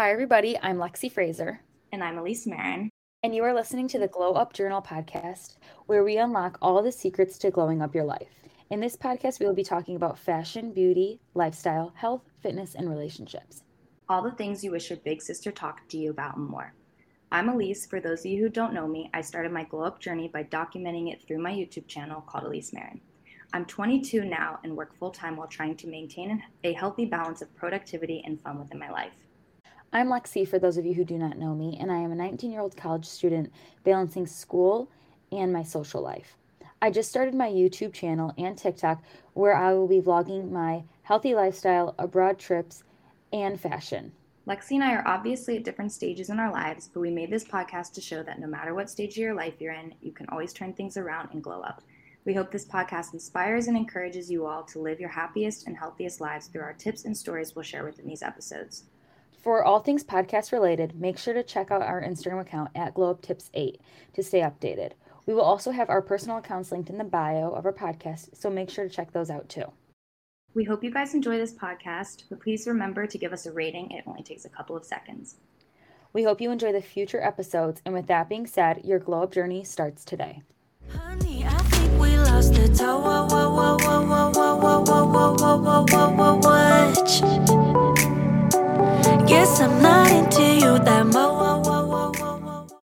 Hi, everybody. I'm Lexi Fraser. And I'm Elise Marin. And you are listening to the Glow Up Journal podcast, where we unlock all the secrets to glowing up your life. In this podcast, we will be talking about fashion, beauty, lifestyle, health, fitness, and relationships. All the things you wish your big sister talked to you about and more. I'm Elise. For those of you who don't know me, I started my glow up journey by documenting it through my YouTube channel called Elise Marin. I'm 22 now and work full time while trying to maintain a healthy balance of productivity and fun within my life. I'm Lexi, for those of you who do not know me, and I am a 19 year old college student balancing school and my social life. I just started my YouTube channel and TikTok where I will be vlogging my healthy lifestyle, abroad trips, and fashion. Lexi and I are obviously at different stages in our lives, but we made this podcast to show that no matter what stage of your life you're in, you can always turn things around and glow up. We hope this podcast inspires and encourages you all to live your happiest and healthiest lives through our tips and stories we'll share within these episodes. For all things podcast related, make sure to check out our Instagram account at GlowUpTips8 to stay updated. We will also have our personal accounts linked in the bio of our podcast, so make sure to check those out too. We hope you guys enjoy this podcast, but please remember to give us a rating. It only takes a couple of seconds. We hope you enjoy the future episodes, and with that being said, your glow up journey starts today. Honey, I'm not into you that much.